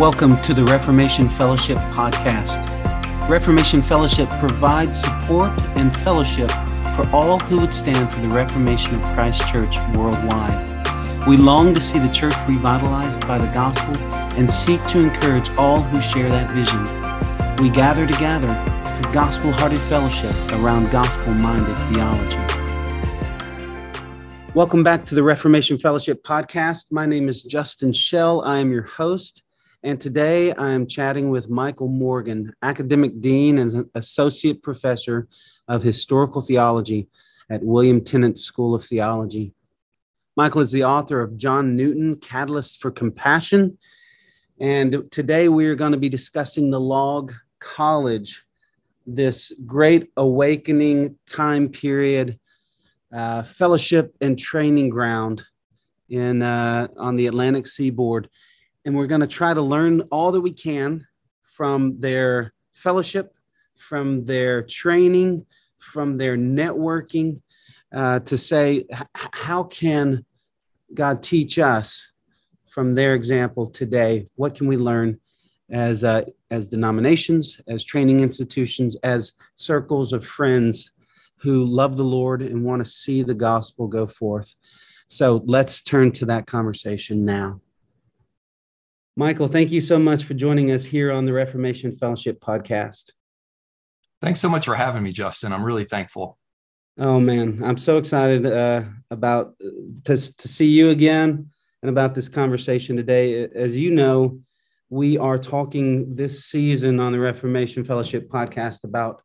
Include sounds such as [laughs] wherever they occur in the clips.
Welcome to the Reformation Fellowship podcast. Reformation Fellowship provides support and fellowship for all who would stand for the reformation of Christ Church worldwide. We long to see the church revitalized by the gospel and seek to encourage all who share that vision. We gather together for gospel hearted fellowship around gospel minded theology. Welcome back to the Reformation Fellowship podcast. My name is Justin Shell. I am your host. And today I am chatting with Michael Morgan, Academic Dean and Associate Professor of Historical Theology at William Tennent School of Theology. Michael is the author of John Newton, Catalyst for Compassion. And today we are going to be discussing the Log College, this great awakening time period uh, fellowship and training ground in uh, on the Atlantic seaboard, and we're going to try to learn all that we can from their fellowship, from their training, from their networking, uh, to say how can God teach us from their example today? What can we learn as uh, as denominations, as training institutions, as circles of friends? who love the Lord and want to see the gospel go forth. So let's turn to that conversation now. Michael, thank you so much for joining us here on the Reformation Fellowship podcast. Thanks so much for having me, Justin. I'm really thankful. Oh man, I'm so excited uh, about uh, to, to see you again and about this conversation today. As you know, we are talking this season on the Reformation Fellowship podcast about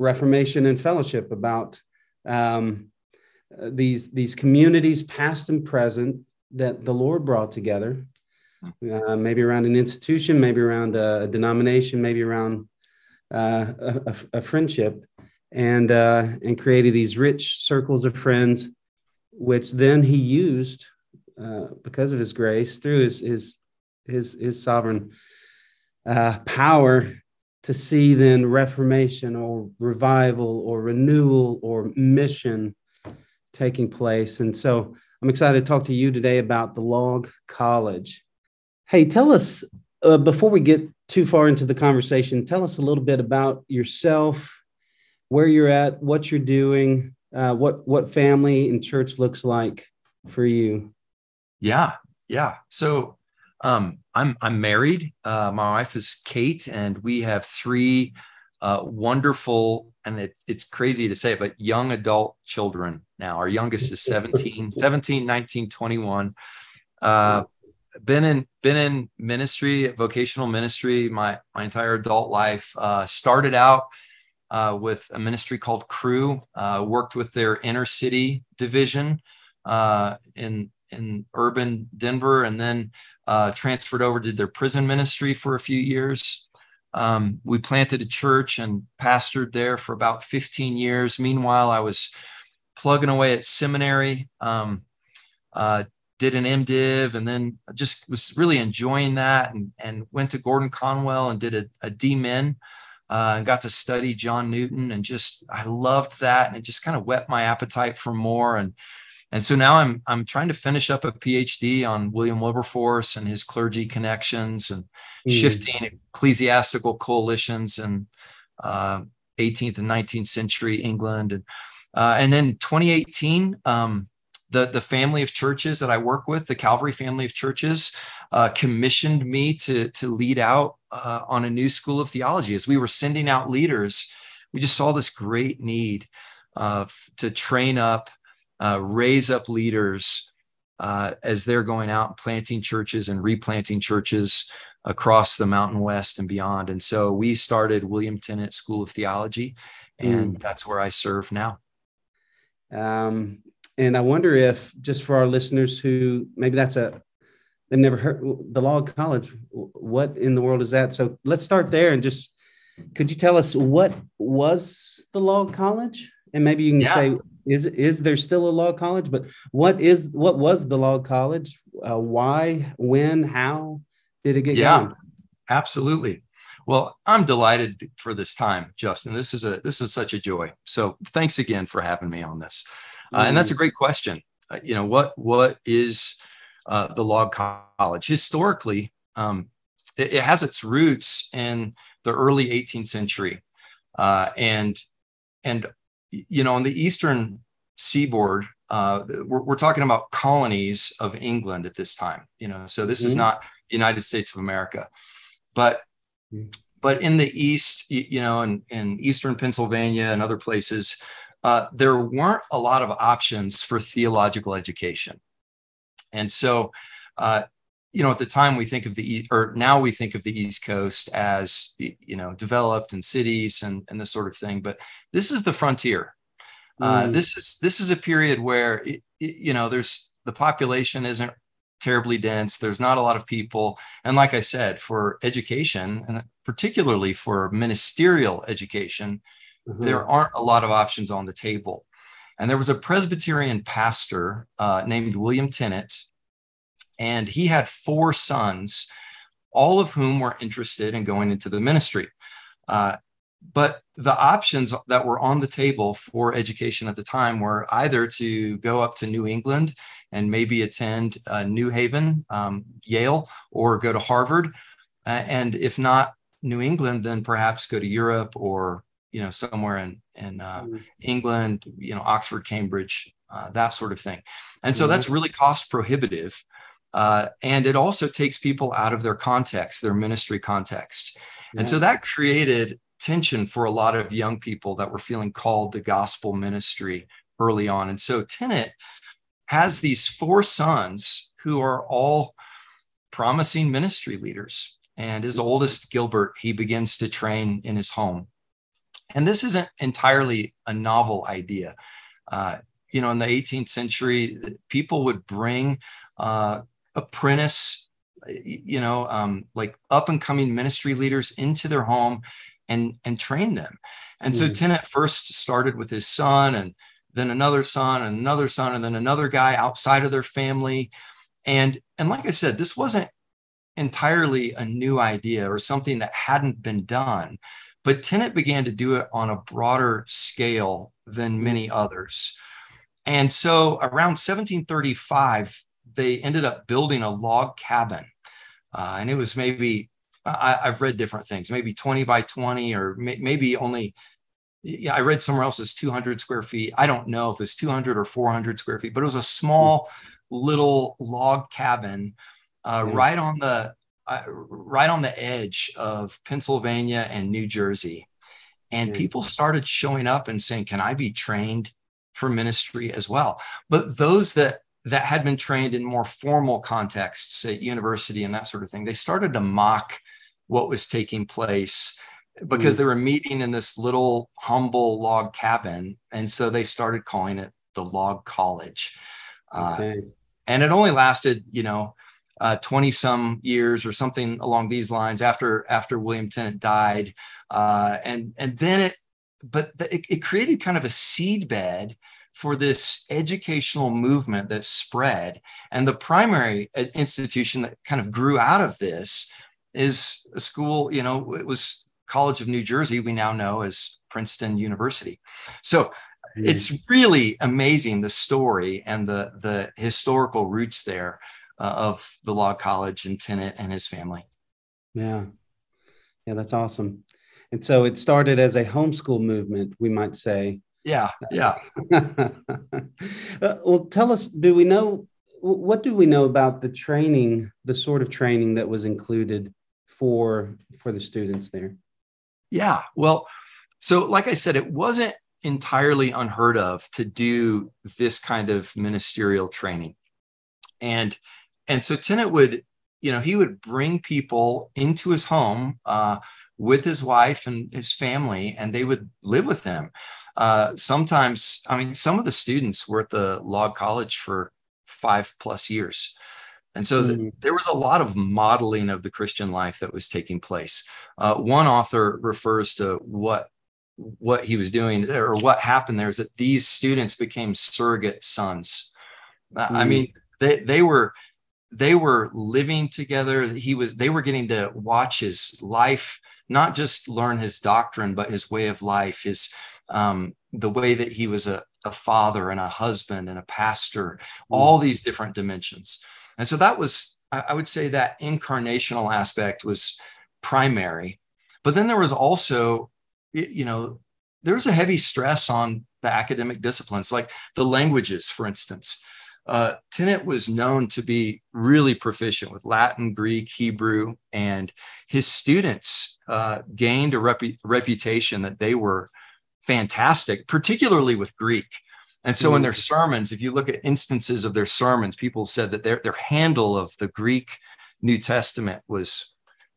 Reformation and fellowship about um, these these communities, past and present, that the Lord brought together, uh, maybe around an institution, maybe around a, denomination, maybe around uh, a, a, friendship, and uh, and created these rich circles of friends, which then He used uh, because of His grace through His His His, his sovereign uh, power to see then reformation or revival or renewal or mission taking place. And so I'm excited to talk to you today about the Log College. Hey, tell us, uh, before we get too far into the conversation, tell us a little bit about yourself, where you're at, what you're doing, uh, what, what family and church looks like for you. Yeah, yeah. So um, I'm I'm married. Uh, my wife is Kate, and we have three uh, wonderful and it, it's crazy to say, but young adult children now. Our youngest is 17, 17, 19, 21. Uh, been in been in ministry, vocational ministry, my my entire adult life. Uh, started out uh, with a ministry called Cru. Uh, worked with their inner city division uh, in in urban Denver, and then uh, transferred over did their prison ministry for a few years. Um, we planted a church and pastored there for about 15 years. Meanwhile, I was plugging away at seminary, um, uh, did an MDiv, and then just was really enjoying that and, and went to Gordon Conwell and did a, a DMin. Uh, and got to study John Newton and just I loved that and it just kind of whet my appetite for more and and so now I'm I'm trying to finish up a PhD on William Wilberforce and his clergy connections and mm. shifting ecclesiastical coalitions in uh, 18th and 19th century England. And uh, and then 2018, um, the the family of churches that I work with, the Calvary family of churches, uh, commissioned me to to lead out uh, on a new school of theology. As we were sending out leaders, we just saw this great need uh, to train up uh, raise up leaders uh, as they're going out and planting churches and replanting churches across the Mountain West and beyond. And so we started William Tennent School of Theology, and mm. that's where I serve now. Um, and I wonder if, just for our listeners who maybe that's a they've never heard the Log College, what in the world is that? So let's start there and just could you tell us what was the Log College? And maybe you can yeah. say is is there still a log college but what is what was the log college uh, why when how did it get yeah going? absolutely well i'm delighted for this time justin this is a this is such a joy so thanks again for having me on this mm. and that's a mm. great question uh, you know what what is uh, the log college historically um, it, it, has its roots in the early 18th century, uh, and and you know on the eastern seaboard, uh, we're, we're, talking about colonies of England at this time. You know, so this mm-hmm. is not United States of America, but mm-hmm. but in the east, you know, in, in eastern Pennsylvania and other places, uh, there weren't a lot of options for theological education, and so. Uh, you know, at the time we think of the or now we think of the East Coast as you know developed in cities and and this sort of thing, but this is the frontier. Uh, mm. this is this is a period where it, it, you know there's the population isn't terribly dense. There's not a lot of people, and like I said, for education and particularly for ministerial education, mm-hmm. there aren't a lot of options on the table. And there was a Presbyterian pastor uh, named William Tennent, and he had four sons, all of whom were interested in going into the ministry. Uh, but the options that were on the table for education at the time were either to go up to New England and maybe attend uh, New Haven, um, Yale, or go to Harvard. Uh, and if not New England, then perhaps go to Europe or you know somewhere in in uh, mm-hmm. England, you know Oxford, Cambridge, uh, that sort of thing. And so mm-hmm. that's really cost prohibitive. Uh, and it also takes people out of their context, their ministry context. Yeah. And so that created tension for a lot of young people that were feeling called to gospel ministry early on. And so Tennent has these four sons who are all promising ministry leaders. And his oldest, Gilbert, he begins to train in his home. And this isn't entirely a novel idea. Uh, you know, in the 18th century, people would bring uh, apprentice, you know, um, like up and coming ministry leaders into their home and and train them. And so hmm. Tennent first started with his son and then another son and another son and then another guy outside of their family. And and like I said, this wasn't entirely a new idea or something that hadn't been done. But Tennent began to do it on a broader scale than many others. And so around 1735, they ended up building a log cabin. Uh, and it was maybe I, have read different things, maybe 20 by 20, or may, maybe only. Yeah, I read somewhere else is 200 square feet. I don't know if it's 200 or 400 square feet, but it was a small little log cabin uh, mm-hmm. right on the right on the edge of Pennsylvania and New Jersey. And mm-hmm. people started showing up and saying, "Can I be trained for ministry as well?" But those that that had been trained in more formal contexts at university and that sort of thing, they started to mock what was taking place because mm. they were meeting in this little humble log cabin. And so they started calling it the log college. Uh, okay. Uh, and it only lasted, you know, 20 uh, some years or something along these lines after after William Tennent died. Uh, and, and then it, but it, it created kind of a seed bed for this educational movement that spread. And the primary uh, institution that kind of grew out of this is a school, you know, it was College of New Jersey, we now know as Princeton University. So mm-hmm. it's really amazing the story and the, the historical roots there uh, of the Log College and Tennent and his family. Yeah. Yeah, that's awesome. And so it started as a homeschool movement, we might say. Yeah, yeah. [laughs] uh, well, tell us, do we know what do we know about the training, the sort of training that was included for for the students there? Yeah, well, so like I said, it wasn't entirely unheard of to do this kind of ministerial training, and and so Tennent would, you know, he would bring people into his home uh, with his wife and his family, and they would live with him. Uh, sometimes, I mean, some of the students were at the log college for five plus years. And so mm-hmm. there was a lot of modeling of the Christian life that was taking place. Uh, one author refers to what what he was doing or what happened there is that these students became surrogate sons. Mm-hmm. I mean, they they were they were living together. He was they were getting to watch his life, not just learn his doctrine, but his way of life, his um, the way that he was a, a father and a husband and a pastor, mm-hmm. all these different dimensions. And so that was, I would say that incarnational aspect was primary. But then there was also, you know, there was a heavy stress on the academic disciplines, like the languages, for instance. Uh, Tennent was known to be really proficient with Latin, Greek, Hebrew, and his students uh, gained a rep- reputation that they were fantastic, particularly with Greek. And so, in their mm. sermons, if you look at instances of their sermons, people said that their, their handle of the Greek New Testament was,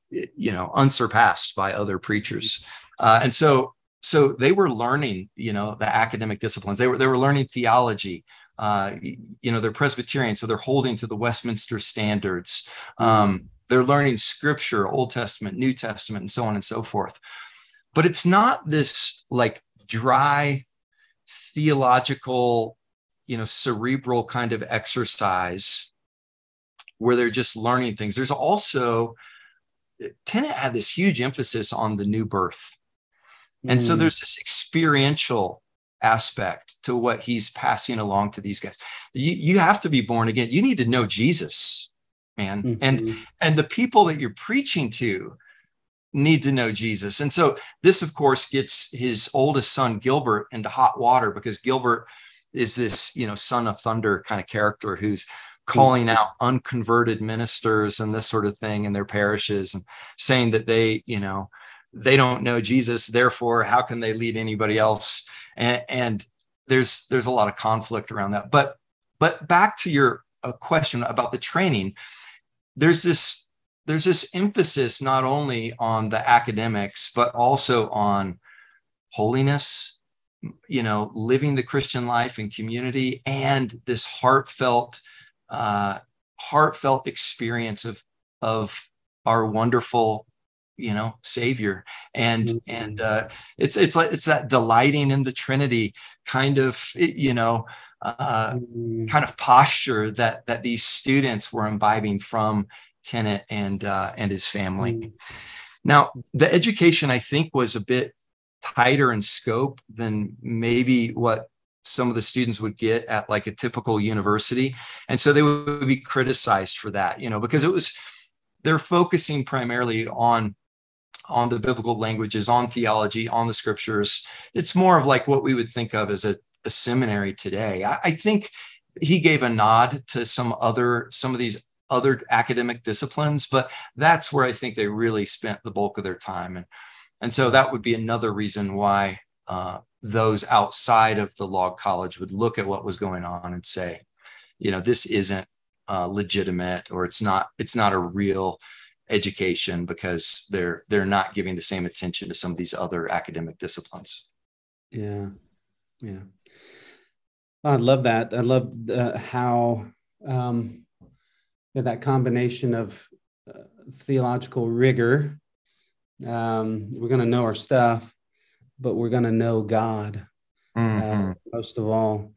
you know, unsurpassed by other preachers. Uh, and so, so they were learning, you know, the academic disciplines. They were they were learning theology. Uh, you know, they're Presbyterian, so they're holding to the Westminster standards. Um, they're learning Scripture, Old Testament, New Testament, and so on and so forth. But it's not this like dry theological, you know, cerebral kind of exercise where they're just learning things. There's also Tennent had this huge emphasis on the new birth. And mm. so there's this experiential aspect to what he's passing along to these guys. You, you have to be born again. You need to know Jesus, man. Mm-hmm. And and the people that you're preaching to need to know Jesus. And so this, of course, gets his oldest son, Gilbert, into hot water because Gilbert is this, you know, son of thunder kind of character who's calling out unconverted ministers and this sort of thing in their parishes and saying that they, you know, they don't know Jesus, therefore, how can they lead anybody else? And, and there's there's a lot of conflict around that. But but back to your uh, question about the training, there's this there's this emphasis not only on the academics but also on holiness you know living the christian life in community and this heartfelt uh, heartfelt experience of of our wonderful you know savior and mm-hmm. and uh, it's it's like it's that delighting in the trinity kind of you know uh, mm-hmm. kind of posture that that these students were imbibing from Tennent and uh, and his family. Mm. Now, the education I think was a bit tighter in scope than maybe what some of the students would get at like a typical university, and so they would be criticized for that, you know, because it was they're focusing primarily on on the biblical languages, on theology, on the scriptures. It's more of like what we would think of as a, a seminary today. I, I think he gave a nod to some other some of these other academic disciplines, but that's where I think they really spent the bulk of their time. And, and so that would be another reason why uh, those outside of the log college would look at what was going on and say, you know, this isn't uh, legitimate or it's not, it's not a real education because they're, they're not giving the same attention to some of these other academic disciplines. Yeah. Yeah. I love that. I love uh, how, um, that combination of uh, theological rigor. Um, we're going to know our stuff, but we're going to know God uh, mm-hmm. uh, most of all.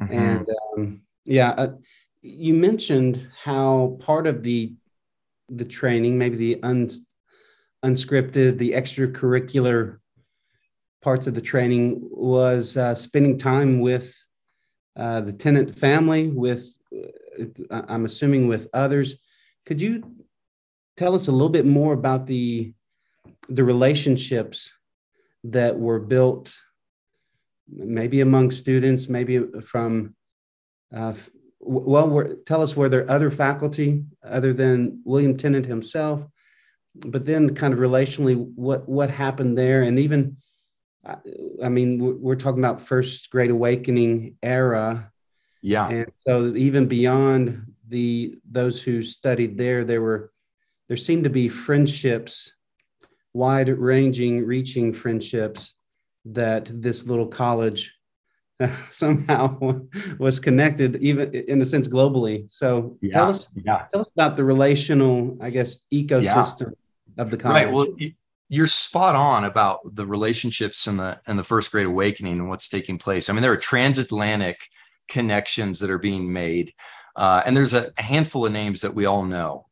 Mm-hmm. And um, yeah, uh, you mentioned how part of the the training, maybe the uns, unscripted, the extracurricular parts of the training was uh, spending time with uh, the Tennent family, with I'm assuming with others. Could you tell us a little bit more about the the relationships that were built, maybe among students, maybe from uh, well, tell us were there other faculty other than William Tennent himself, but then kind of relationally, what what happened there, and even, I mean, we're talking about first Great Awakening era. Yeah. And so even beyond the those who studied there, there were there seemed to be friendships, wide ranging, reaching friendships that this little college [laughs] somehow was connected, even in a sense globally. So yeah, tell us, yeah. tell us about the relational, I guess, ecosystem yeah. of the college. Right. Well, you're spot on about the relationships in the in the first great awakening and what's taking place. I mean, there are transatlantic connections that are being made. Uh, and there's a, a handful of names that we all know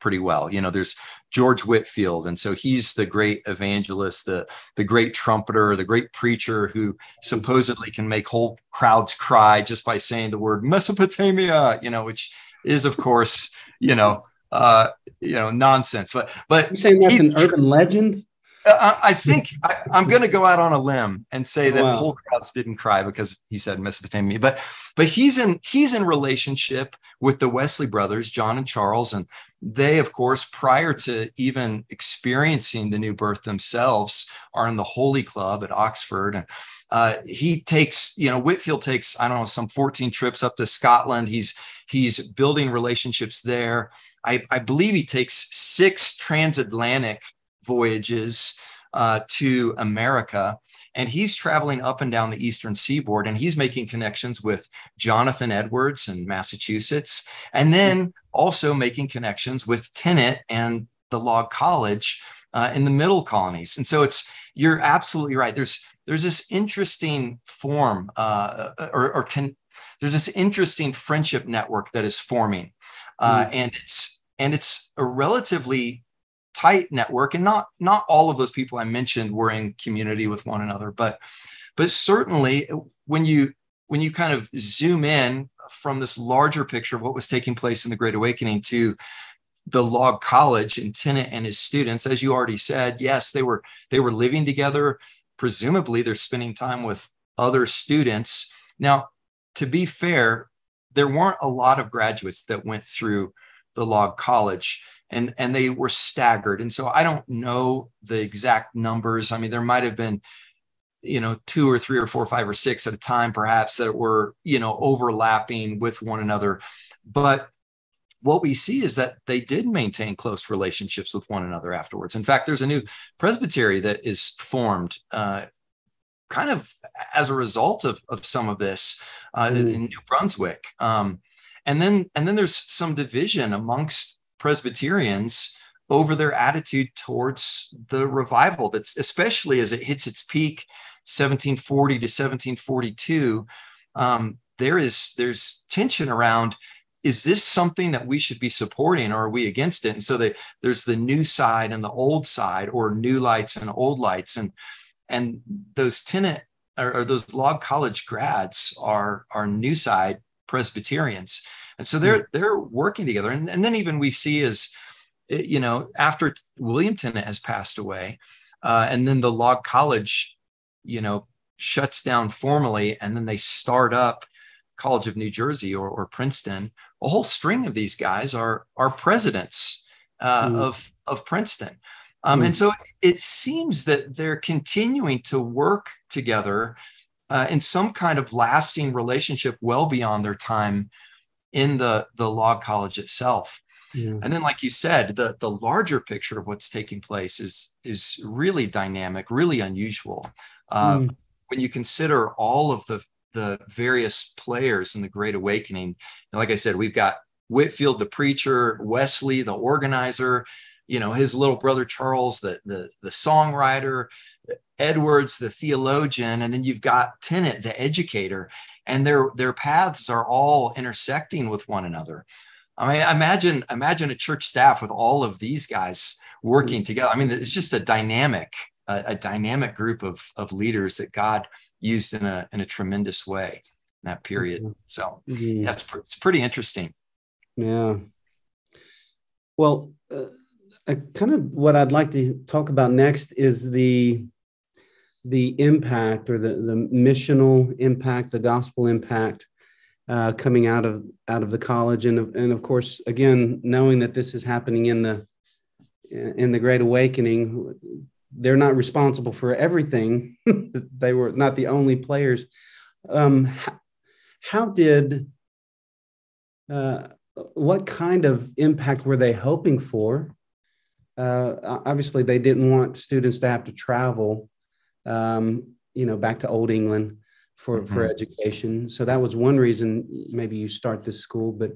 pretty well. You know, there's George Whitefield. and so he's the great evangelist, the the great trumpeter, the great preacher who supposedly can make whole crowds cry just by saying the word Mesopotamia. You know, which is of course, you know, uh, you know, nonsense. But but You're saying that's an urban legend? Uh, I think [laughs] I, am going to go out on a limb and say that Wow. whole crowds didn't cry because he said Mesopotamia, but but he's in he's in relationship with the Wesley brothers, John and Charles, and they, of course, prior to even experiencing the new birth themselves, are in the Holy Club at Oxford, and uh, he takes you know Whitefield takes I don't know some 14 trips up to Scotland. He's he's building relationships there. I, I believe he takes six transatlantic voyages uh, to America. And he's traveling up and down the eastern seaboard and he's making connections with Jonathan Edwards in Massachusetts, and then also making connections with Tennent and the Log College uh, in the middle colonies. And so it's, you're absolutely right. There's, there's this interesting form uh, or, or can, there's this interesting friendship network that is forming. Uh, and it's, and it's a relatively tight network and not not all of those people i mentioned were in community with one another but but certainly when you when you kind of zoom in from this larger picture of what was taking place in the great awakening to the log college and Tennent and his students as you already said yes they were they were living together. Presumably they're spending time with other students. Now to be fair there weren't a lot of graduates that went through the log college and and they were staggered. And so i don't know the exact numbers. I mean there might have been you know two or three or four or five or six at a time perhaps that were you know overlapping with one another. But what we see is that they did maintain close relationships with one another afterwards. In fact there's a new presbytery that is formed uh, kind of as a result of, of some of this uh, Mm. in new brunswick. Um, and then and then there's some division amongst Presbyterians over their attitude towards the revival that's especially as it hits its peak 1740 to 1742 um, there is there's tension around is this something that we should be supporting or are we against it? And so they, there's the new side and the old side or new lights and old lights. And and those Tennent or, or those log college grads are are new side presbyterians and so they're they're working together and, and then even we see as eh, you know after william tennent has passed away uh, and then the log college you know shuts down formally and then they start up college of new jersey or, or princeton a whole string of these guys are are presidents uh, Mm. of of princeton um, Mm. and so it seems that they're continuing to work together uh, in some kind of lasting relationship well beyond their time in the the log college itself Yeah. and then like you said the the larger picture of what's taking place is is really dynamic really unusual uh, Mm. when you consider all of the the various players in the great awakening and like i said we've got whitefield the preacher wesley the organizer you know his little brother charles the the, the songwriter edwards the theologian and then you've got tennent the educator and their their paths are all intersecting with one another. I mean imagine imagine a church staff with all of these guys working together. I mean it's just a dynamic a, a dynamic group of of leaders that god used in a in a tremendous way in that period. So Mhm. that's pr- it's pretty interesting. Yeah. Well, uh, I kind of what I'd like to talk about next is the the impact or the the missional impact, the gospel impact uh, coming out of out of the college, and of- and of course, again, knowing that this is happening in the in the Great Awakening, they're not responsible for everything. [laughs] they were not the only players. Um, how, how did uh, what kind of impact were they hoping for? Uh, obviously, they didn't want students to have to travel, um, you know, back to Old England for, for education. So that was one reason maybe you start this school. But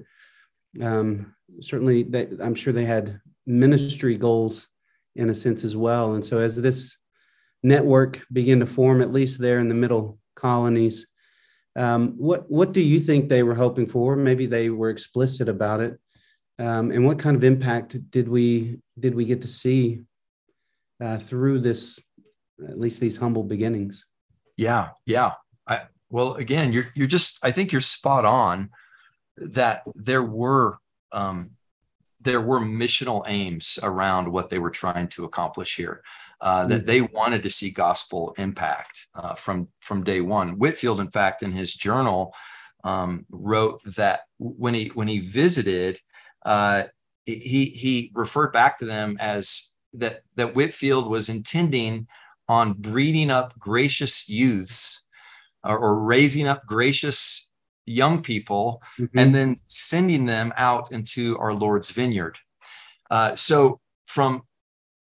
um, certainly, they, I'm sure they had ministry goals in a sense as well. And so as this network began to form, at least there in the middle colonies, um, what what do you think they were hoping for? Maybe they were explicit about it. Um, and what kind of impact did we did we get to see uh, through this, at least these humble beginnings? Yeah, yeah. I well, again, you're you're just I think you're spot on that there were um there were missional aims around what they were trying to accomplish here. Uh, that they wanted to see gospel impact uh, from from day one. Whitefield, in fact, in his journal, um, wrote that when he when he visited, uh, he he referred back to them as that that Whitefield was intending on breeding up gracious youths or, or raising up gracious young people mm-hmm. and then sending them out into our Lord's vineyard. Uh, so from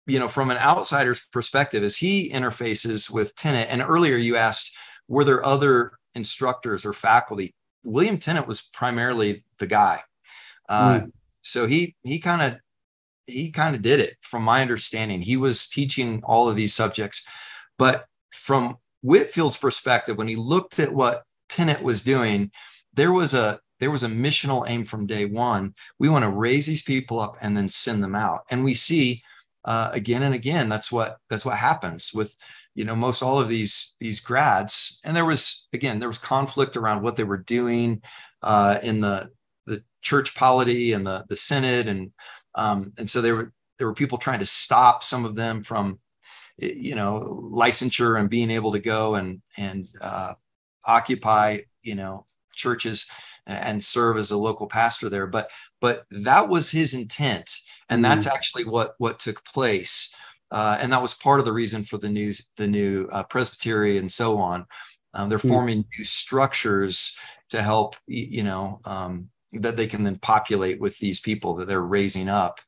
you know from an outsider's perspective, as he interfaces with Tennent, and earlier you asked, were there other instructors or faculty? William Tennent was primarily the guy. Uh, mm. So he he kind of he kind of did it from my understanding. He was teaching all of these subjects, but from Whitefield's perspective, when he looked at what Tennent was doing, there was a there was a missional aim from day one. We want to raise these people up and then send them out. And we see uh, again and again that's what that's what happens with you know most all of these these grads. And there was again there was conflict around what they were doing uh, in the the church polity and the the synod and um, and so there were there were people trying to stop some of them from you know licensure and being able to go and and uh, occupy you know churches and serve as a local pastor there but but that was his intent and that's mm-hmm. actually what what took place uh, and that was part of the reason for the new the new uh, presbytery and so on um, they're mm-hmm. forming new structures to help you know um, that they can then populate with these people that they're raising up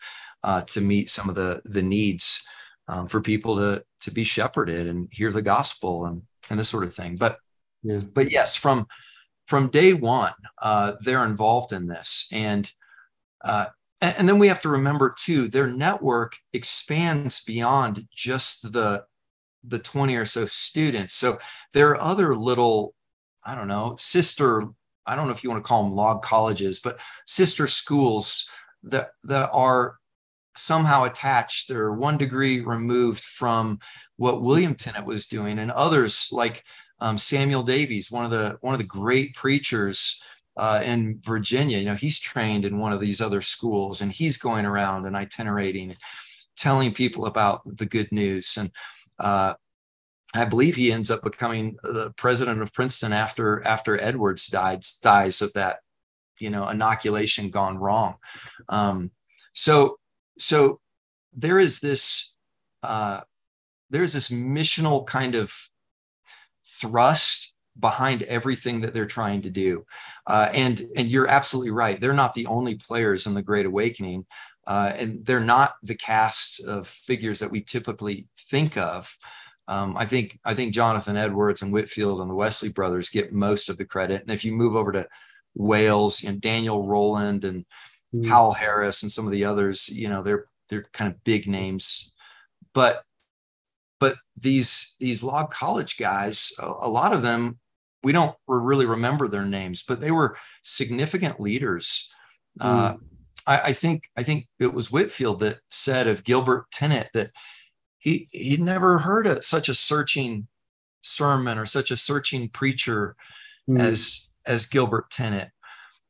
uh, to meet some of the the needs um, for people to to be shepherded and hear the gospel and and this sort of thing. But yeah. but yes, from from day one, uh, they're involved in this, and uh, and then we have to remember too, their network expands beyond just the the 20 or so students. So there are other little, I don't know, sister, I don't know if you want to call them log colleges, but sister schools that that are somehow attached or one degree removed from what William Tennent was doing, and others like um, Samuel Davies, one of the one of the great preachers uh, in Virginia. You know, he's trained in one of these other schools, and he's going around and itinerating, telling people about the good news. And uh, I believe he ends up becoming the president of Princeton after after Edwards died dies of that, you know, inoculation gone wrong. Um, so so there is this uh, there's this missional kind of thrust behind everything that they're trying to do. Uh, and and you're absolutely right. They're not the only players in the great awakening. Uh, and they're not the cast of figures that we typically think of um, I think I think Jonathan Edwards and Whitefield and the Wesley brothers get most of the credit. And if you move over to Wales, you know, Daniel Rowland and mm. Howell Harris and some of the others, you know, they're they're kind of big names. But but these these log college guys, a, a lot of them, we don't really remember their names, but they were significant leaders. Mm. Uh, I, I think I think it was Whitefield that said of Gilbert Tennent that he he'd never heard a, such a searching sermon or such a searching preacher mm. as as Gilbert Tennent.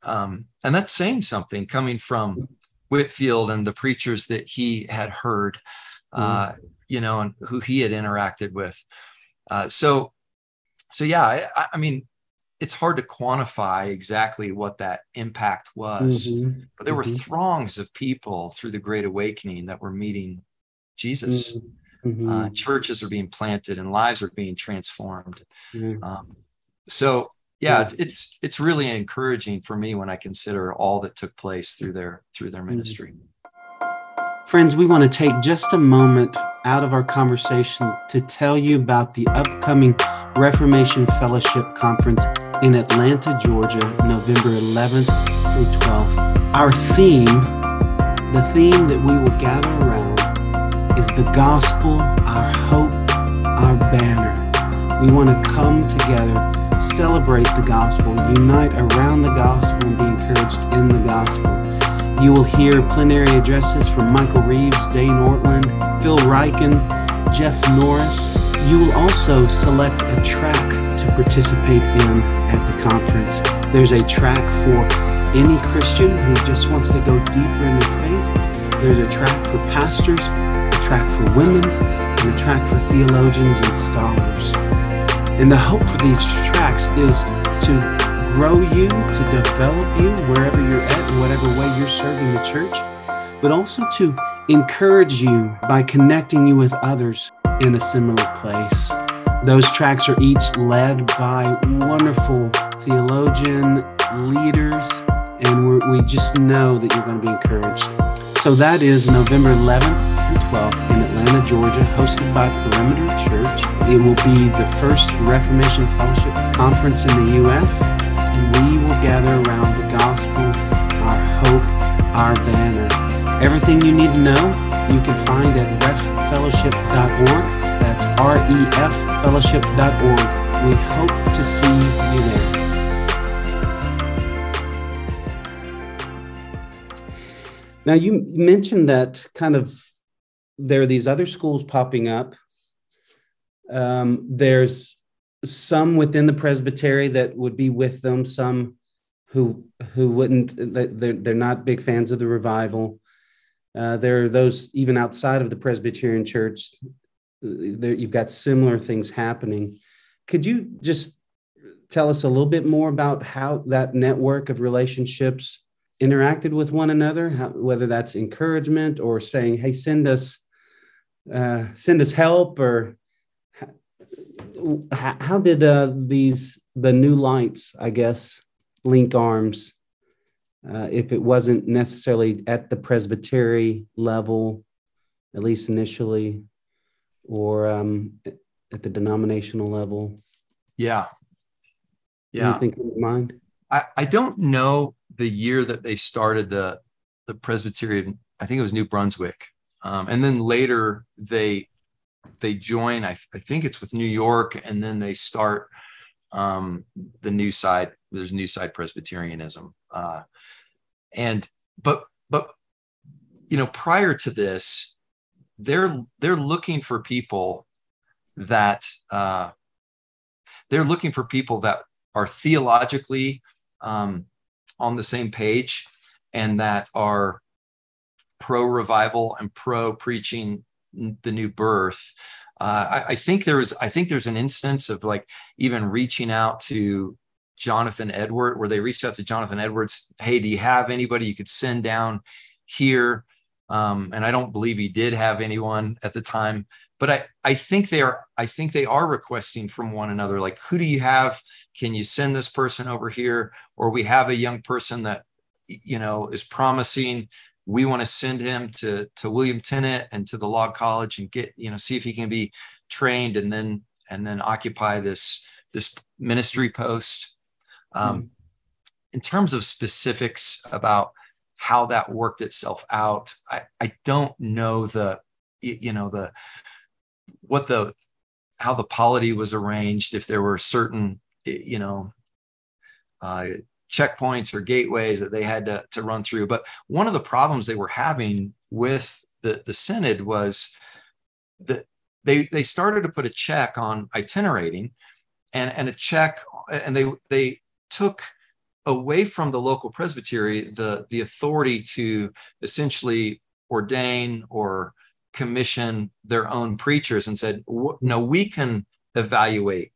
Um, and that's saying something coming from Whitefield and the preachers that he had heard, uh, you know, and who he had interacted with. Uh, so, so yeah, I, I, mean, it's hard to quantify exactly what that impact was, mm-hmm. but there mm-hmm. were throngs of people through the Great Awakening that were meeting Jesus. Mm-hmm. Uh, churches are being planted and lives are being transformed. Um, so yeah, it's, it's it's really encouraging for me when I consider all that took place through their through their mm-hmm. ministry. Friends, we want to take just a moment out of our conversation to tell you about the upcoming Reformation Fellowship Conference in Atlanta, Georgia, November 11th through 12th. Our theme, the theme that we will gather around, is the gospel, our hope, our banner. We want to come together celebrate the gospel, unite around the gospel, and be encouraged in the gospel. You will hear plenary addresses from Michael Reeves, Dane Ortlund, Phil Ryken, Jeff Norris. You will also select a track to participate in at the conference. There's a track for any Christian who just wants to go deeper in their faith. There's a track for pastors, track for women, and a track for theologians and scholars. And the hope for these tracks is to grow you, to develop you wherever you're at, in whatever way you're serving the church, but also to encourage you by connecting you with others in a similar place. Those tracks are each led by wonderful theologian leaders, and we just know that you're going to be encouraged. So that is November 11th and 12th in Atlanta, Georgia, hosted by Perimeter Church. It will be the first Reformation Fellowship conference in the U.S., and we will gather around the gospel, our hope, our banner. Everything you need to know, you can find at reffellowship.org that's refellowship.org. We hope to see you there. Now, you mentioned that kind of there are these other schools popping up. Um, there's some within the presbytery that would be with them, some who who wouldn't. They're, they're not big fans of the revival. Uh, there are those even outside of the Presbyterian Church there, you've got similar things happening. Could you just tell us a little bit more about how that network of relationships interacted with one another, how, whether that's encouragement or saying, "Hey, send us, uh, send us help," or how, how did uh, these the new lights, I guess, link arms? Uh, if it wasn't necessarily at the presbytery level, at least initially, or um, at the denominational level? Yeah. Yeah. Anything in mind? I, I don't know the year that they started the the Presbyterian. I think it was New Brunswick, um, and then later they they join. I, I think it's with New York, and then they start um, the new side. There's new side Presbyterianism, uh, and but but you know prior to this, they're they're looking for people that uh, they're looking for people that are theologically um, on the same page and that are pro revival and pro preaching the new birth. Uh, I, I, think there was I think there's an instance of like even reaching out to Jonathan Edward where they reached out to Jonathan Edwards. Hey, do you have anybody you could send down here? Um, and I don't believe he did have anyone at the time. But I, I think they are I think they are requesting from one another like who do you have? Can you send this person over here? Or we have a young person that you know is promising we want to send him to to William Tennent and to the Log College and get you know see if he can be trained and then and then occupy this this ministry post. Um, mm In terms of specifics about how that worked itself out. I, I don't know the, you know, the, what the, how the polity was arranged, if there were certain, you know, uh, checkpoints or gateways that they had to, to run through. But one of the problems they were having with the, the synod was that they, they started to put a check on itinerating and, and a check, and they, they took away from the local presbytery the the authority to essentially ordain or commission their own preachers and said no we can evaluate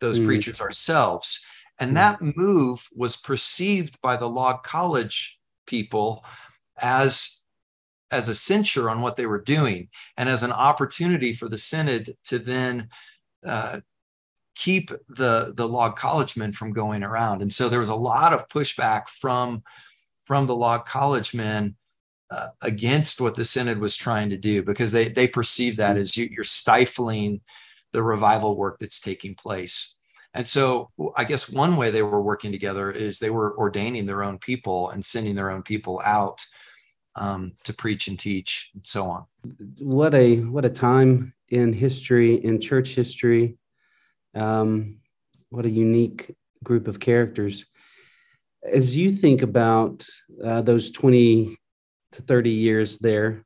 those mm. preachers ourselves and mm. that move was perceived by the log college people as as a censure on what they were doing and as an opportunity for the synod to then uh, keep the the log college men from going around. And so there was a lot of pushback from from the log college men uh, against what the synod was trying to do because they they perceive that as you, you're stifling the revival work that's taking place and so i guess one way they were working together is they were ordaining their own people and sending their own people out um, to preach and teach and so on what a what a time in history in church history um, what a unique group of characters. As you think about uh, those 20 to 30 years there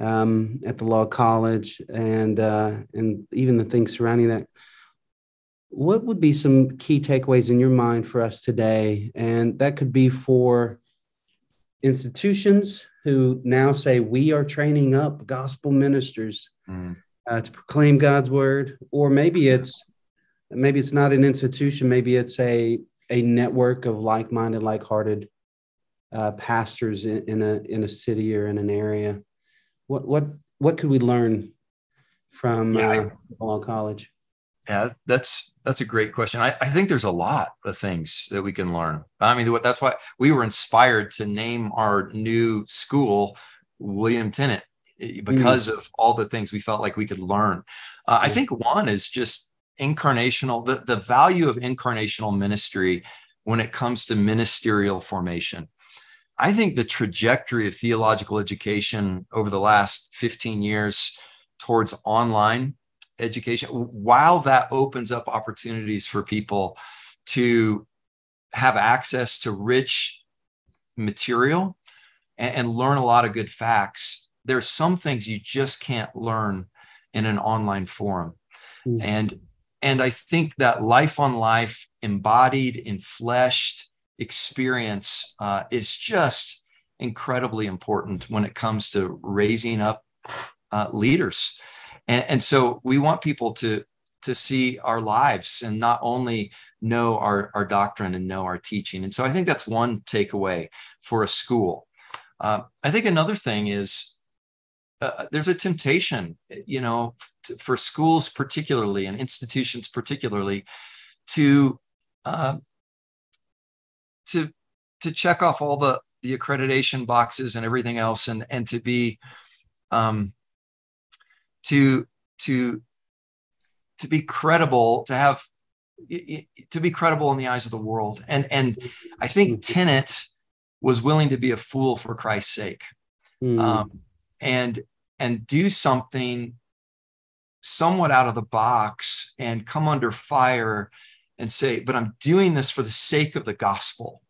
um, at the log college and, uh, and even the things surrounding that, what would be some key takeaways in your mind for us today? And that could be for institutions who now say we are training up gospel ministers mm. uh, to proclaim God's word, or maybe it's maybe it's not an institution, maybe it's a a network of like-minded, like-hearted uh, pastors in, in a in a city or in an area. What what what could we learn from yeah. uh, College? Yeah, that's that's a great question. I, I think there's a lot of things that we can learn. I mean, that's why we were inspired to name our new school William Tennent eh, because mm. of all the things we felt like we could learn. Uh, I think one is just incarnational, the, the value of incarnational ministry when it comes to ministerial formation. I think the trajectory of theological education over the last 15 years towards online education, while that opens up opportunities for people to have access to rich material and, and learn a lot of good facts, there's some things you just can't learn in an online forum. Mm-hmm. And and I think that life on life, embodied, in fleshed experience uh, is just incredibly important when it comes to raising up uh, leaders. And, and so we want people to to see our lives and not only know our, our doctrine and know our teaching. And so I think that's one takeaway for a school. Uh, I think another thing is uh, there's a temptation, you know, for schools particularly and institutions particularly, to uh, to to check off all the the accreditation boxes and everything else, and and to be um, to to to be credible, to have to be credible in the eyes of the world, and and I think mm-hmm. Was willing to be a fool for Christ's sake, mm. um, and and do something somewhat out of the box and come under fire and say, but I'm doing this for the sake of the gospel.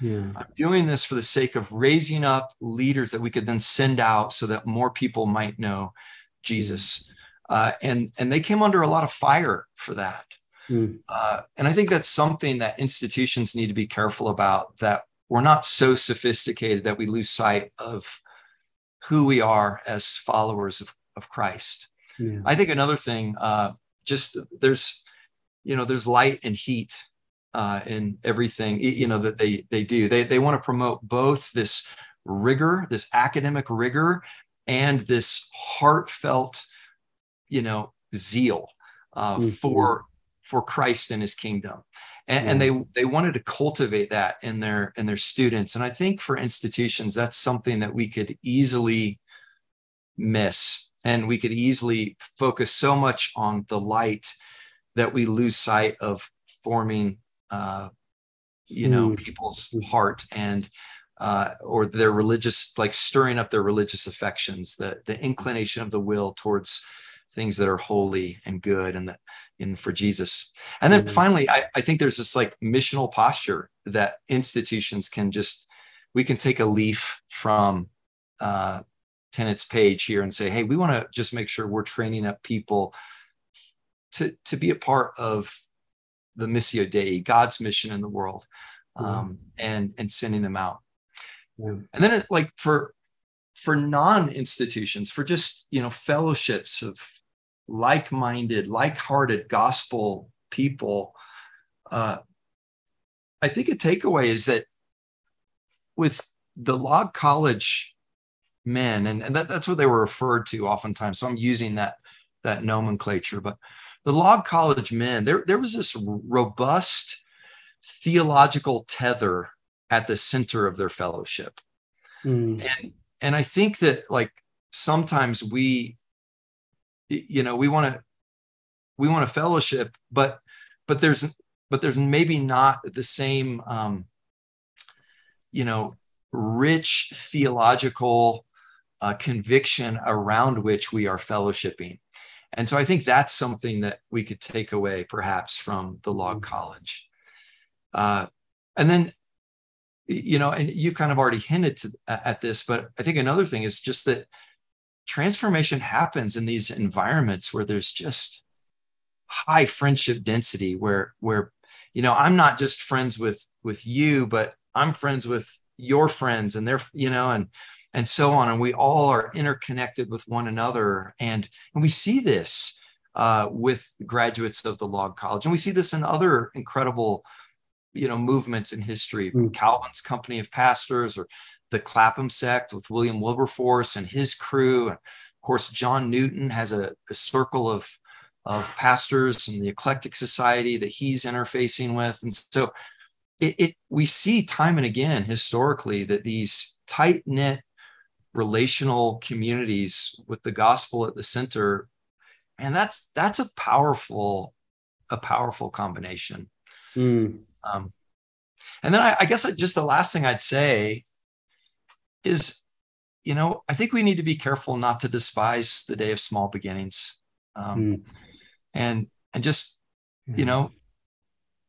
Yeah. I'm doing this for the sake of raising up leaders that we could then send out so that more people might know Jesus. Uh, and and they came under a lot of fire for that. Mm. Uh, and I think that's something that institutions need to be careful about. That we're not so sophisticated that we lose sight of who we are as followers of, of Christ. Yeah. I think another thing, uh, just there's, you know, there's light and heat uh, in everything, you know, that they they do. They they want to promote both this rigor, this academic rigor, and this heartfelt, you know, zeal uh, mm-hmm. for for Christ and His kingdom. And, and, they they wanted to cultivate that in their in their students and i think for institutions that's something that we could easily miss and we could easily focus so much on the light that we lose sight of forming uh, you know mm. people's heart and uh, or their religious like stirring up their religious affections the the inclination of the will towards things that are holy and good and that in for jesus and then mm. finally I, I think there's this like missional posture that institutions can just we can take a leaf from uh, Tennent's page here and say, hey, we want to just make sure we're training up people to, to be a part of the Missio Dei, God's mission in the world, um, and and sending them out. Yeah. And then, it, like for for non-institutions, for just you know fellowships of like-minded, like-hearted gospel people, uh, I think a takeaway is that with the Log College men and, and that, that's what they were referred to oftentimes so i'm using that that nomenclature but the log college men there, there was this robust theological tether at the center of their fellowship mm. and and i think that like sometimes we you know we want to we want a fellowship but but there's but there's maybe not the same um you know rich theological uh, conviction around which we are fellowshipping. And so I think that's something that we could take away perhaps from the log mm-hmm. college. Uh, and then, you know, and you've kind of already hinted to, at this, but I think another thing is just that transformation happens in these environments where there's just high friendship density where where you know i'm not just friends with with you but i'm friends with your friends and they're you know and and so on and we all are interconnected with one another. And and we see this uh, with graduates of the log college and we see this in other incredible you know movements in history mm. calvin's company of pastors or the clapham sect with william wilberforce and his crew and of course john newton has a, a circle of of pastors and the eclectic society that he's interfacing with and so it, it we see time and again historically that these tight knit relational communities with the gospel at the center and that's that's a powerful a powerful combination mm. Um, and then I, I guess just the last thing i'd say is you know i think we need to be careful not to despise the day of small beginnings. Um, mm. and and just you know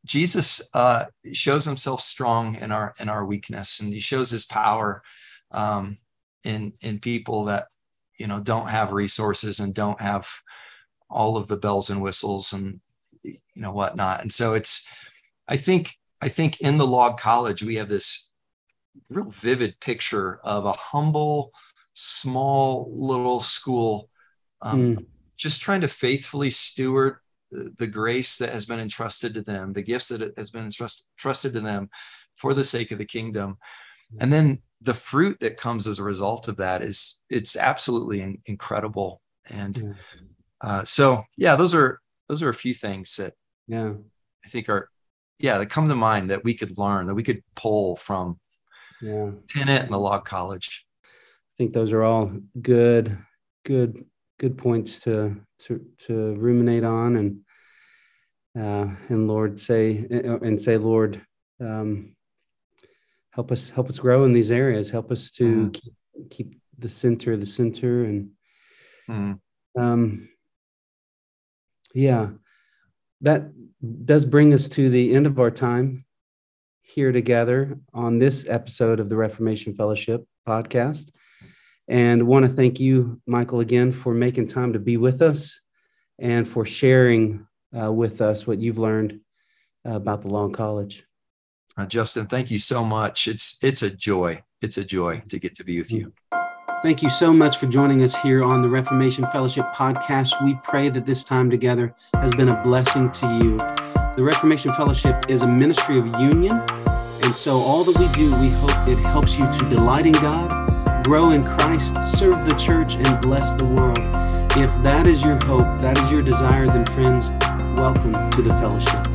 jesus uh, shows himself strong in our in our weakness and he shows his power um, in in people that you know don't have resources and don't have all of the bells and whistles and you know whatnot. And so it's i think i think in the log college we have this real vivid picture of a humble small little school um, mm. just trying to faithfully steward the grace that has been entrusted to them the gifts that has been entrusted trusted to them for the sake of the kingdom. And then the fruit that comes as a result of that is it's absolutely in, incredible. And uh, so yeah those are those are a few things that yeah. I think are yeah that come to mind that we could learn that we could pull from yeah Tennent and the log college i think those are all good good good points to to, to ruminate on and uh, and lord say and say lord um, help us help us grow in these areas help us to mm. keep, keep, the center the center and mm. um, yeah that does bring us to the end of our time here together on this episode of the reformation fellowship podcast and want to thank you michael again for making time to be with us and for sharing uh, with us what you've learned uh, about the log college uh, Justin, thank you so much. It's it's a joy. It's a joy to get to be with you. Thank you so much for joining us here on the Reformation Fellowship podcast. We pray that this time together has been a blessing to you. The Reformation Fellowship is a ministry of union, and so all that we do, we hope it helps you to delight in God, grow in Christ, serve the church, and bless the world. If that is your hope, that is your desire, then friends, welcome to the fellowship.